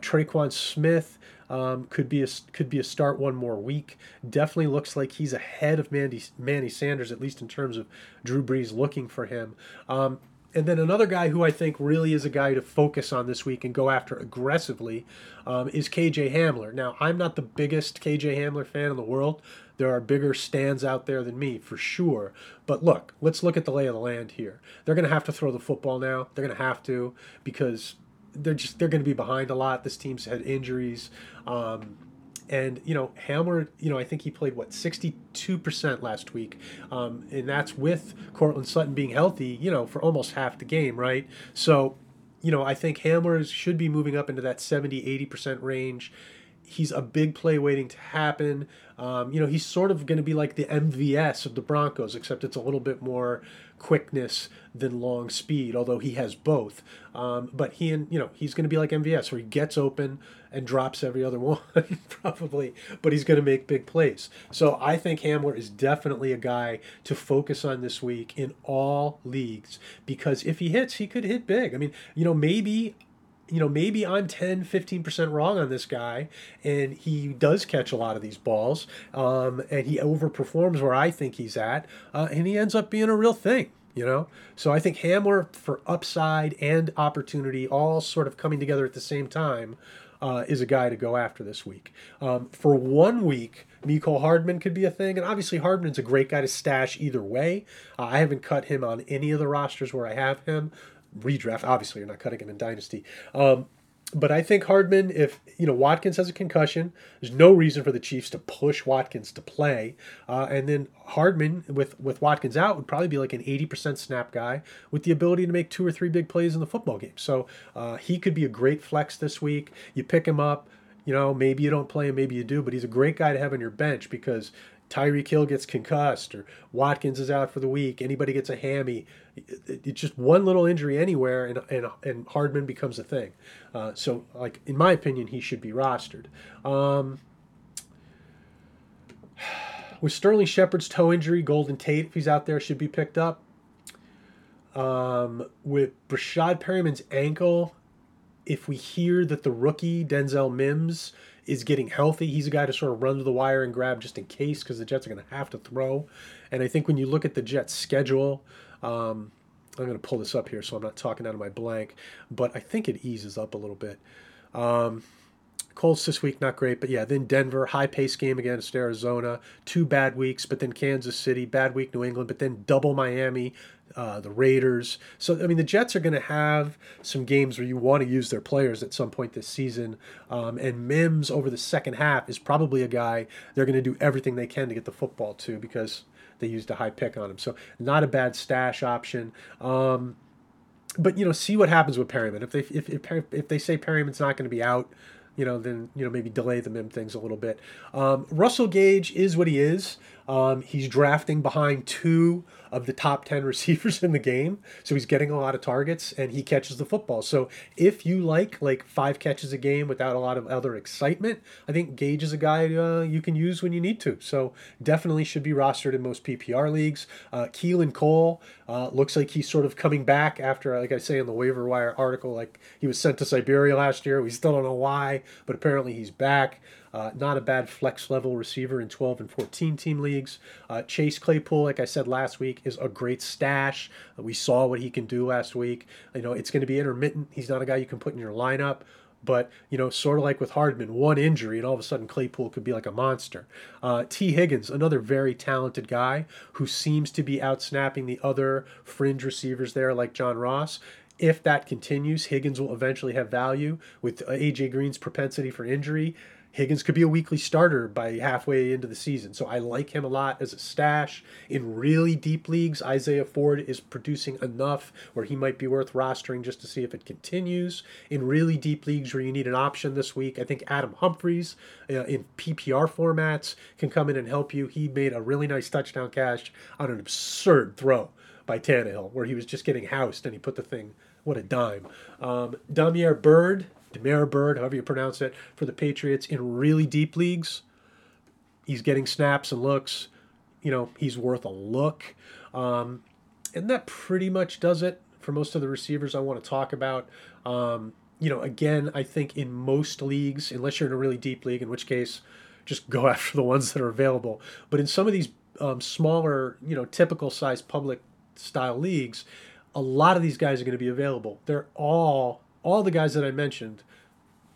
Smith, um, could be a could be a start one more week. Definitely looks like he's ahead of Mandy Manny Sanders at least in terms of Drew Brees looking for him. Um, and then another guy who I think really is a guy to focus on this week and go after aggressively um, is KJ Hamler. Now, I'm not the biggest KJ Hamler fan in the world. There are bigger stands out there than me, for sure. But look, let's look at the lay of the land here. They're going to have to throw the football now. They're going to have to because they're just they're going to be behind a lot. This team's had injuries, um, and you know Hamler. You know I think he played what sixty two percent last week, um, and that's with Courtland Sutton being healthy. You know for almost half the game, right? So, you know I think Hamler should be moving up into that 70 80 percent range. He's a big play waiting to happen. Um, you know, he's sort of going to be like the MVS of the Broncos, except it's a little bit more quickness than long speed, although he has both. Um, but he and you know he's going to be like MVS, where he gets open and drops every other [LAUGHS] one, probably. But he's going to make big plays. So I think Hamler is definitely a guy to focus on this week in all leagues because if he hits, he could hit big. I mean, you know, maybe you know, maybe I'm 10, 15% wrong on this guy, and he does catch a lot of these balls, um, and he overperforms where I think he's at, uh, and he ends up being a real thing. You know, so I think Hamler for upside and opportunity, all sort of coming together at the same time, uh, is a guy to go after this week. Um, for one week, Mecole Hardman could be a thing, and obviously Hardman's a great guy to stash either way. Uh, I haven't cut him on any of the rosters where I have him. Redraft, obviously, you're not cutting him in Dynasty. Um, but I think Hardman, if you know Watkins has a concussion, there's no reason for the Chiefs to push Watkins to play. Uh, and then Hardman, with with Watkins out, would probably be like an 80% snap guy with the ability to make two or three big plays in the football game. So uh, he could be a great flex this week. You pick him up. You know, maybe you don't play him, maybe you do, but he's a great guy to have on your bench because Tyreek Hill gets concussed or Watkins is out for the week, anybody gets a hammy, it's just one little injury anywhere and, and, and Hardman becomes a thing. Uh, so, like, in my opinion, he should be rostered. Um, with Sterling Shepard's toe injury, Golden Tate, if he's out there, should be picked up. Um, with Breshad Perriman's ankle, if we hear that the rookie Denzel Mims is getting healthy. He's a guy to sort of run to the wire and grab just in case because the Jets are going to have to throw. And I think when you look at the Jets' schedule, um, I'm going to pull this up here so I'm not talking out of my blank, but I think it eases up a little bit. Um, Colts this week, not great, but yeah, then Denver, high pace game against Arizona, two bad weeks, but then Kansas City, bad week, New England, but then double Miami, uh, the Raiders. So, I mean, the Jets are going to have some games where you want to use their players at some point this season. Um, and Mims over the second half is probably a guy they're going to do everything they can to get the football to because they used a high pick on him. So, not a bad stash option. Um, but you know, see what happens with Perriman. If they if if, if they say Perriman's not going to be out, you know, then you know maybe delay the mim things a little bit. Um, Russell Gage is what he is. Um, he's drafting behind two of the top 10 [LAUGHS] receivers in the game. So he's getting a lot of targets and he catches the football. So if you like like five catches a game without a lot of other excitement, I think Gage is a guy uh, you can use when you need to. So definitely should be rostered in most PPR leagues. Uh, Keelan Cole uh, looks like he's sort of coming back after, like I say in the waiver wire article, like he was sent to Siberia last year. We still don't know why, but apparently he's back. Uh, not a bad flex level receiver in 12 and 14 team leagues. Uh, Chase Claypool, like I said last week, is a great stash. Uh, we saw what he can do last week. You know, it's going to be intermittent. He's not a guy you can put in your lineup. But, you know, sort of like with Hardman, one injury and all of a sudden Claypool could be like a monster. Uh, Tee Higgins, another very talented guy who seems to be out snapping the other fringe receivers there like John Ross if that continues, Higgins will eventually have value with AJ Green's propensity for injury. Higgins could be a weekly starter by halfway into the season. So I like him a lot as a stash. In really deep leagues, Isaiah Ford is producing enough where he might be worth rostering just to see if it continues. In really deep leagues where you need an option this week, I think Adam Humphries uh, in PPR formats can come in and help you. He made a really nice touchdown catch on an absurd throw by Tannehill where he was just getting housed and he put the thing, what a dime. Um, Damiere Byrd Damiere Byrd, however you pronounce it, for the Patriots in really deep leagues. He's getting snaps and looks. You know, he's worth a look. Um, and that pretty much does it for most of the receivers I want to talk about. Um, you know, again, I think in most leagues, unless you're in a really deep league, in which case just go [LAUGHS] after the ones that are available. But in some of these um, smaller, you know, typical size public style leagues, a lot of these guys are going to be available. They're all all the guys that I mentioned,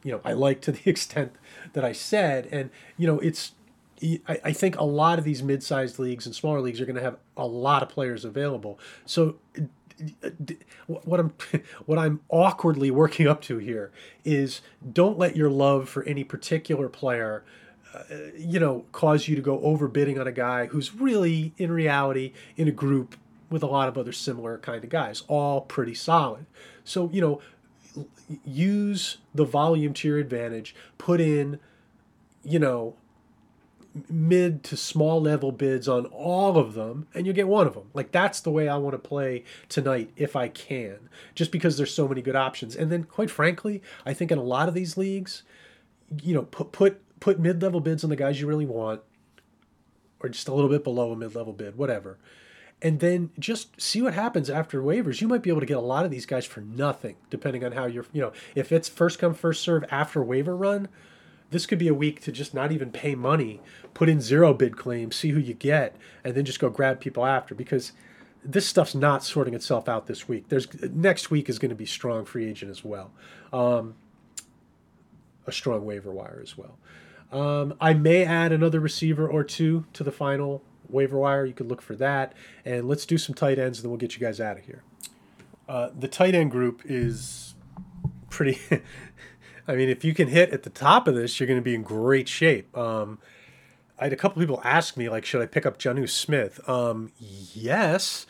you know, I like to the [LAUGHS] extent that I said, and you know, it's. I, I think a lot of these mid-sized leagues and smaller leagues are going to have a lot of players available. So what I'm [LAUGHS] what I'm awkwardly working up to here is don't let your love for any particular player uh, you know cause you to go overbidding on a guy who's really in reality in a group with a lot of other similar kind of guys all pretty solid so you know use the volume to your advantage, put in, you know, mid to small level bids on all of them and you get one of them. Like that's the way I want to play tonight if I can, just because there's so many good options. And then quite frankly, I think in a lot of these leagues, you know, put put put mid-level bids on the guys you really want or just a little bit below a mid-level bid, whatever and then just see what happens after waivers. You might be able to get a lot of these guys for nothing, depending on how you're, you know, if it's first come, first serve after waiver run, this could be a week to just not even pay money, put in zero bid claims, see who you get, and then just go grab people after. Because this stuff's not sorting itself out this week. There's next week is going to be strong free agent as well, um, a strong waiver wire as well. Um, I may add another receiver or two to the final waiver wire. You could look for that, and let's do some tight ends, and then we'll get you guys out of here. Uh, the tight end group is pretty. [LAUGHS] I mean, if you can hit at the top of this, you're going to be in great shape. Um, I had a couple people ask me, like, should I pick up Jonnu Smith? Um, yes.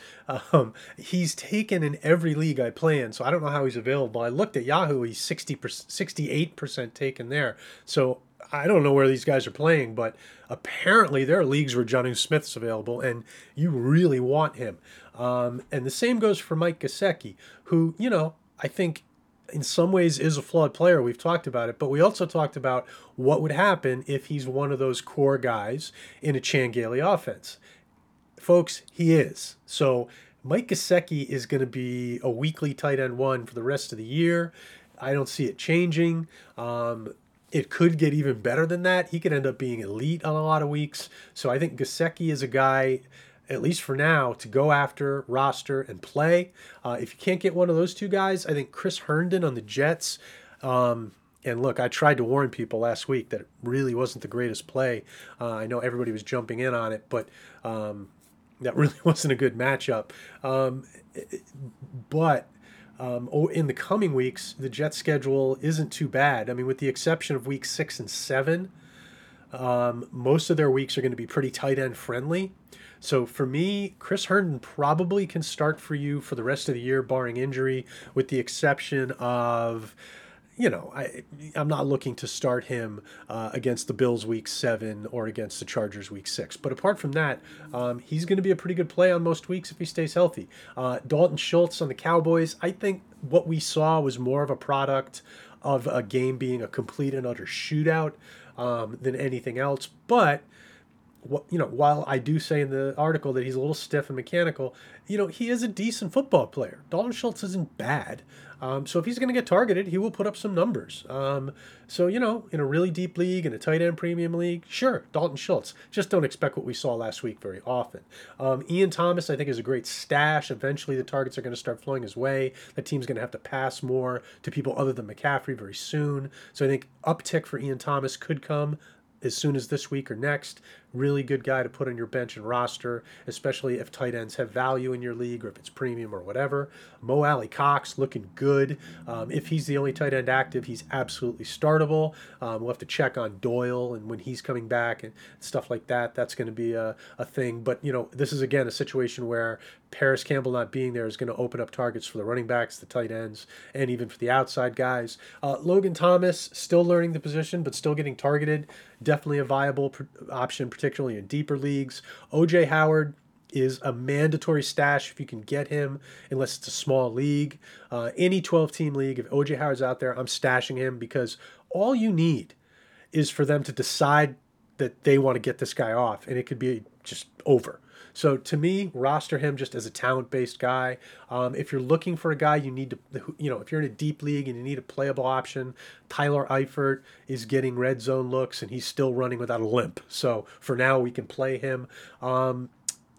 Um, he's taken in every league I play in, so I don't know how he's available. I looked at Yahoo, he's 60 68% taken there. So I don't know where these guys are playing, but apparently there are leagues where Jonnu Smith's available, and you really want him. Um, and the same goes for Mike Gesicki, who, you know, I think in some ways is a flawed player. We've talked about it, but we also talked about what would happen if he's one of those core guys in a Chan Gailey offense. Folks, he is. So Mike Gesicki is going to be a weekly tight end one for the rest of the year. I don't see it changing. Um, it could get even better than that. He could end up being elite on a lot of weeks. So I think Gesicki is a guy at least for now, to go after, roster, and play. Uh, if you can't get one of those two guys, I think Chris Herndon on the Jets. Um, and look, I tried to warn people last week that it really wasn't the greatest play. Uh, I know everybody was jumping in on it, but um, that [LAUGHS] really wasn't a good matchup. Um, but um, in the coming weeks, the Jets schedule isn't too bad. I mean, with the exception of week six and seven, um, most of their weeks are going to be pretty tight end friendly. So for me, Chris Herndon probably can start for you for the rest of the year, barring injury, with the exception of you know, I I'm not looking to start him uh, against the Bills week seven or against the Chargers week six. But apart from that, um, he's going to be a pretty good play on most weeks if he stays healthy. Uh, Dalton Schultz on the Cowboys, I think what we saw was more of a product of a game being a complete and utter shootout um, than anything else. But you know, while I do say in the article that he's a little stiff and mechanical, you know, he is a decent football player. Dalton Schultz isn't bad. Um, so if he's going to get targeted, he will put up some numbers. Um, so you know, in a really deep league, in a tight end premium league, sure, Dalton Schultz. Just don't expect what we saw last week very often. Um, Ian Thomas, I think, is a great stash. Eventually, the targets are going to start flowing his way. The team's going to have to pass more to people other than McCaffrey very soon. So I think uptick for Ian Thomas could come as soon as this week or next. Really good guy to put on your bench and roster, especially if tight ends have value in your league or if it's premium or whatever. Mo Alie-Cox looking good. Um, if he's the only tight end active, he's absolutely startable. Um, we'll have to check on Doyle and when he's coming back and stuff like that. That's going to be a, a thing. But, you know, this is again a situation where Parris Campbell not being there is going to open up targets for the running backs, the tight ends, and even for the outside guys. Uh, Logan Thomas still learning the position, but still getting targeted. Definitely a viable pr- option, particularly in deeper leagues. OJ Howard is a mandatory stash if you can get him, unless it's a small league. Uh, any 12 team league, if OJ Howard's out there, I'm stashing him because all you need is for them to decide that they want to get this guy off, and it could be just over. So to me, roster him just as a talent-based guy. Um, if you're looking for a guy, you need to, you know, if you're in a deep league and you need a playable option, Tyler Eifert is getting red zone looks and he's still running without a limp. So for now, we can play him. Um,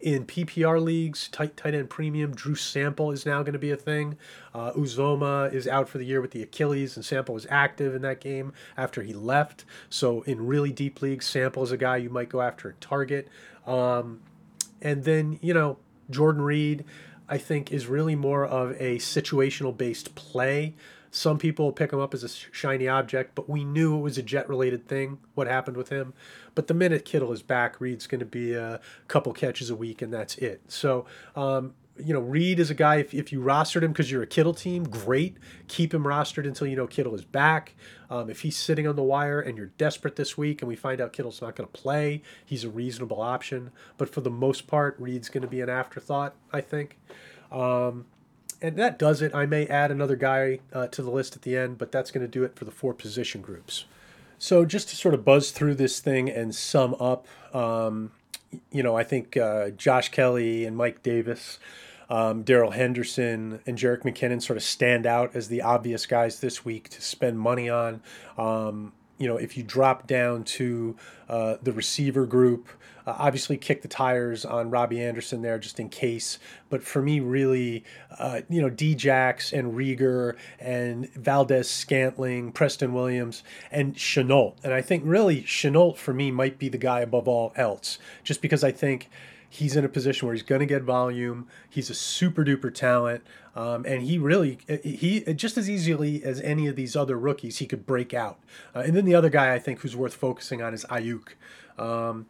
in PPR leagues, tight tight end premium, Drew Sample is now going to be a thing. Uh, Uzomah is out for the year with the Achilles, and Sample was active in that game after he left. So in really deep leagues, Sample is a guy you might go after and target. Um, and then, you know, Jordan Reed, I think, is really more of a situational based play. Some people pick him up as a shiny object, but we knew it was a jet related thing, what happened with him. But the minute Kittle is back, Reed's going to be a couple catches a week, and that's it. So um, you know, Reed is a guy, if, if you rostered him because you're a Kittle team, great. Keep him rostered until you know Kittle is back. Um, if he's sitting on the wire and you're desperate this week and we find out Kittle's not going to play, he's a reasonable option. But for the most part, Reed's going to be an afterthought, I think. Um, and that does it. I may add another guy uh, to the list at the end, but that's going to do it for the four position groups. So just to sort of buzz through this thing and sum up, um, you know, I think uh, Josh Kelley and Mike Davis, um, Darrell Henderson, and Jerick McKinnon sort of stand out as the obvious guys this week to spend money on. Um, you know, if you drop down to uh, the receiver group, uh, obviously kick the tires on Robbie Anderson there just in case. But for me, really, uh, you know, Djax and Reagor and Valdes Scantling, Preston Williams, and Shenault. And I think really Shenault for me might be the guy above all else, just because I think he's in a position where he's going to get volume. He's a super duper talent. Um, and he really, he just as easily as any of these other rookies, he could break out. Uh, and then the other guy I think who's worth focusing on is Aiyuk. Um,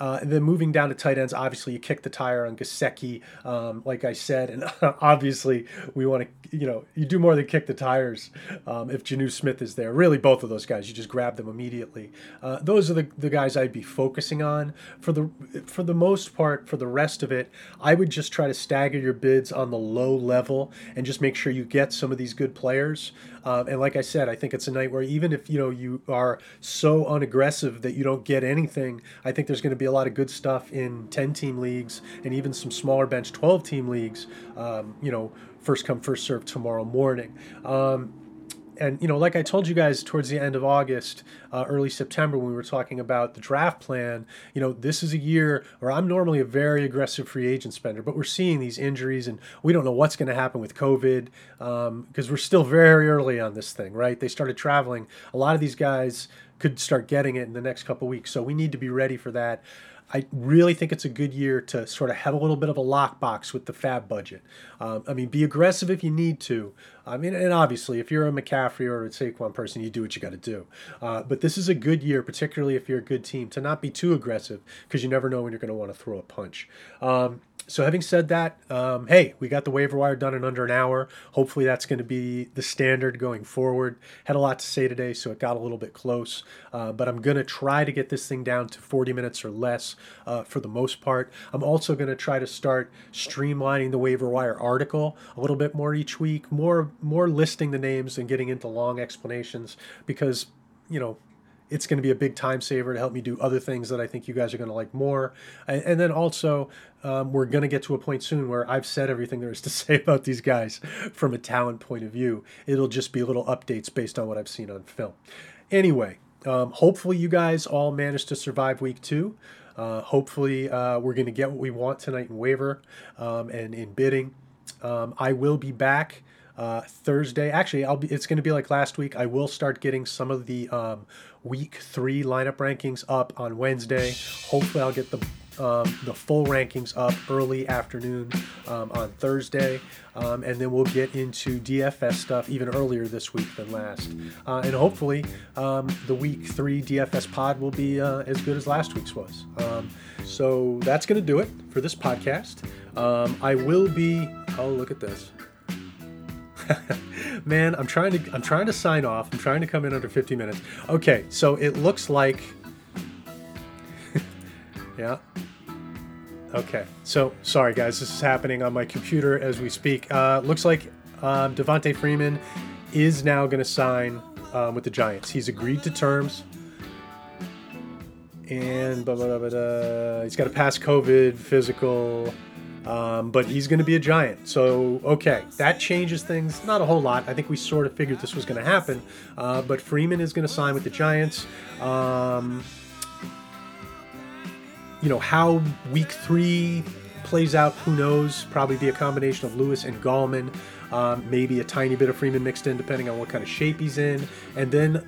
uh, and then moving down to tight ends, obviously you kick the tire on Gesicki, um, like I said, and [LAUGHS] obviously we want to, you know, you do more than kick the tires um, if Jonnu Smith is there. Really, both of those guys, you just grab them immediately. Uh, those are the, the guys I'd be focusing on for the for the most part. For the rest of it, I would just try to stagger your bids on the low level and just make sure you get some of these good players. Um, and like I said, I think it's a night where even if you know you are so unaggressive that you don't get anything, I think there's going to be a lot of good stuff in 10 team leagues and even some smaller bench 12 team leagues. Um, you know, first come first serve tomorrow morning. Um, and you know, like I told you guys towards the end of August, uh, early September, when we were talking about the draft plan, you know, this is a year where I'm normally a very aggressive free agent spender, but we're seeing these injuries, and we don't know what's going to happen with COVID because um, we're still very early on this thing, right? They started traveling. A lot of these guys could start getting it in the next couple weeks, so we need to be ready for that. I really think it's a good year to sort of have a little bit of a lockbox with the FAAB budget. Um, I mean, be aggressive if you need to. I mean, and obviously, if you're a McCaffrey or a Saquon person, you do what you got to do. Uh, but this is a good year, particularly if you're a good team, to not be too aggressive because you never know when you're going to want to throw a punch. Um, so having said that, um, hey, we got the waiver wire done in under an hour. Hopefully that's going to be the standard going forward. Had a lot to say today, so it got a little bit close. Uh, but I'm going to try to get this thing down to 40 minutes or less uh, for the most part. I'm also going to try to start streamlining the waiver wire article a little bit more each week, more more listing the names and getting into long explanations because you know it's going to be a big time saver to help me do other things that I think you guys are going to like more. And, then also, um, we're going to get to a point soon where I've said everything there is to [LAUGHS] say about these guys from a talent point of view. It'll just be little updates based on what I've seen on film. Anyway, um, hopefully, you guys all managed to survive week two. Uh, hopefully, uh, we're going to get what we want tonight in waiver um, and in bidding. Um, I will be back uh, Thursday. Actually, I'll be. It's going to be like last week. I will start getting some of the um, week three lineup rankings up on Wednesday. Hopefully, I'll get the um, the full rankings up early afternoon um, on Thursday, um, and then we'll get into DFS stuff even earlier this week than last. Uh, and hopefully, um, the week three DFS pod will be uh, as good as last week's was. Um, so that's going to do it for this podcast. Um, I will be. Oh, look at this. [LAUGHS] Man, I'm trying to I'm trying to sign off. I'm trying to come in under 50 minutes. Okay, so it looks like [LAUGHS] Yeah. Okay. So sorry guys, this is happening on my computer as we speak. Uh, looks like um, Devonta Freeman is now going to sign um, with the Giants. He's agreed to terms. And blah, blah, blah, he's got to pass COVID, physical, um, but he's going to be a giant. So, okay, that changes things. Not a whole lot. I think we sort of figured this was going to happen. Uh, but Freeman is going to sign with the Giants. Um, you know, how week three plays out, who knows? Probably be a combination of Lewis and Gallman. Um, maybe a tiny bit of Freeman mixed in, depending on what kind of shape he's in. And then,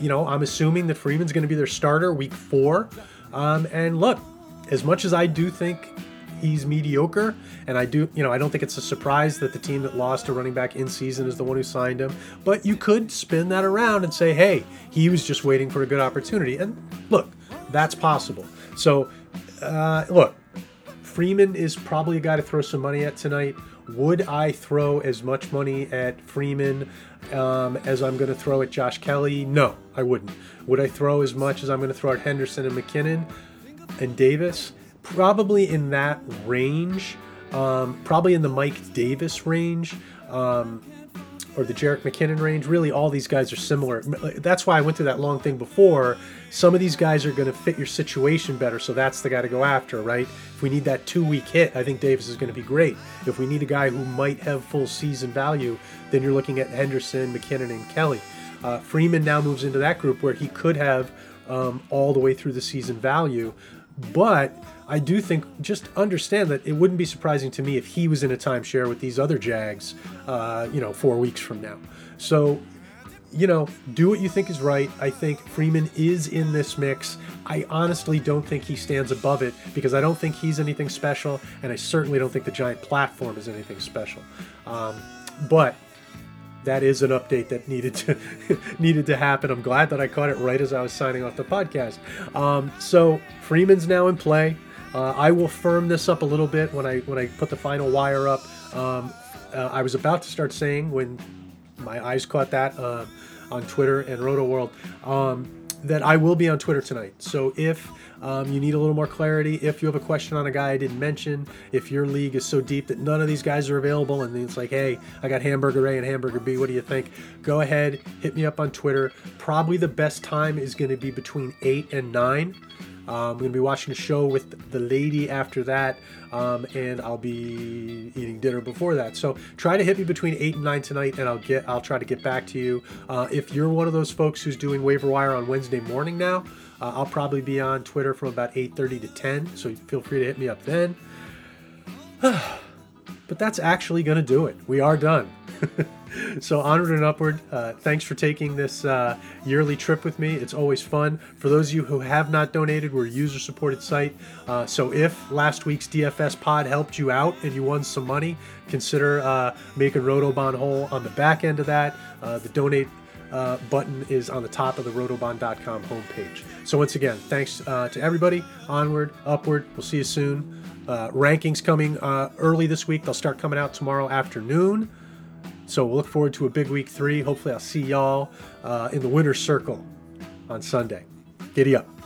you know, I'm assuming that Freeman's going to be their starter week four. Um, and look, as much as I do think he's mediocre. And I do, you know, I don't think it's a surprise that the team that lost a running back in season is the one who signed him. But you could spin that around and say, hey, he was just waiting for a good opportunity. And look, that's possible. So, uh, look, Freeman is probably a guy to throw some money at tonight. Would I throw as much money at Freeman um, as I'm going to throw at Josh Kelley? No, I wouldn't. Would I throw as much as I'm going to throw at Henderson and McKinnon and Davis? Probably in that range, um, probably in the Mike Davis range. Um, or the Jerick McKinnon range. Really, all these guys are similar. That's why I went through that long thing before. Some of these guys are going to fit your situation better, so that's the guy to go after, right? If we need that two week hit, I think Davis is going to be great. If we need a guy who might have full season value, then you're looking at Henderson, McKinnon, and Kelley. Uh, Freeman now moves into that group where he could have um, all the way through the season value. But I do think, just understand that it wouldn't be surprising to me if he was in a timeshare with these other Jags, uh, you know, four weeks from now. So you know, do what you think is right. I think Freeman is in this mix. I honestly don't think he stands above it because I don't think he's anything special, and I certainly don't think the giant platform is anything special. Um, but that is an update that needed to [LAUGHS] needed to happen. I'm glad that I caught it right as I was signing off the podcast. Um, so Freeman's now in play. Uh, I will firm this up a little bit when I when I put the final wire up. Um, uh, I was about to start saying when my eyes caught that uh, on Twitter and Rotoworld. Um, that I will be on Twitter tonight. So if um, you need a little more clarity, if you have a question on a guy I didn't mention, if your league is so deep that none of these guys are available, and it's like, hey, I got Hamburger A and Hamburger B, what do you think? Go ahead, hit me up on Twitter. Probably the best time is going to be between 8 and 9. Um, I'm going to be watching a show with the lady after that, um, and I'll be eating dinner before that. So try to hit me between eight and nine tonight, and I'll get I'll try to get back to you. Uh, if you're one of those folks who's doing waiver wire on Wednesday morning now, uh, I'll probably be on Twitter from about 8:30 to 10. So feel free to hit me up then. [SIGHS] but that's actually going to do it. We are done. [LAUGHS] so onward and upward. Uh, thanks for taking this uh, yearly trip with me. It's always fun. For those of you who have not donated, we're a user-supported site. Uh, so if last week's DFS pod helped you out and you won some money, consider uh, making Rotobahn whole on the back end of that. Uh, the donate uh, button is on the top of the rotobahn.com homepage. So once again, thanks to everybody. Onward, upward. We'll see you soon. Rankings coming early this week. They'll start coming out tomorrow afternoon. So we'll look forward to a big week three. Hopefully, I'll see y'all uh, in the winner's circle on Sunday. Giddy up.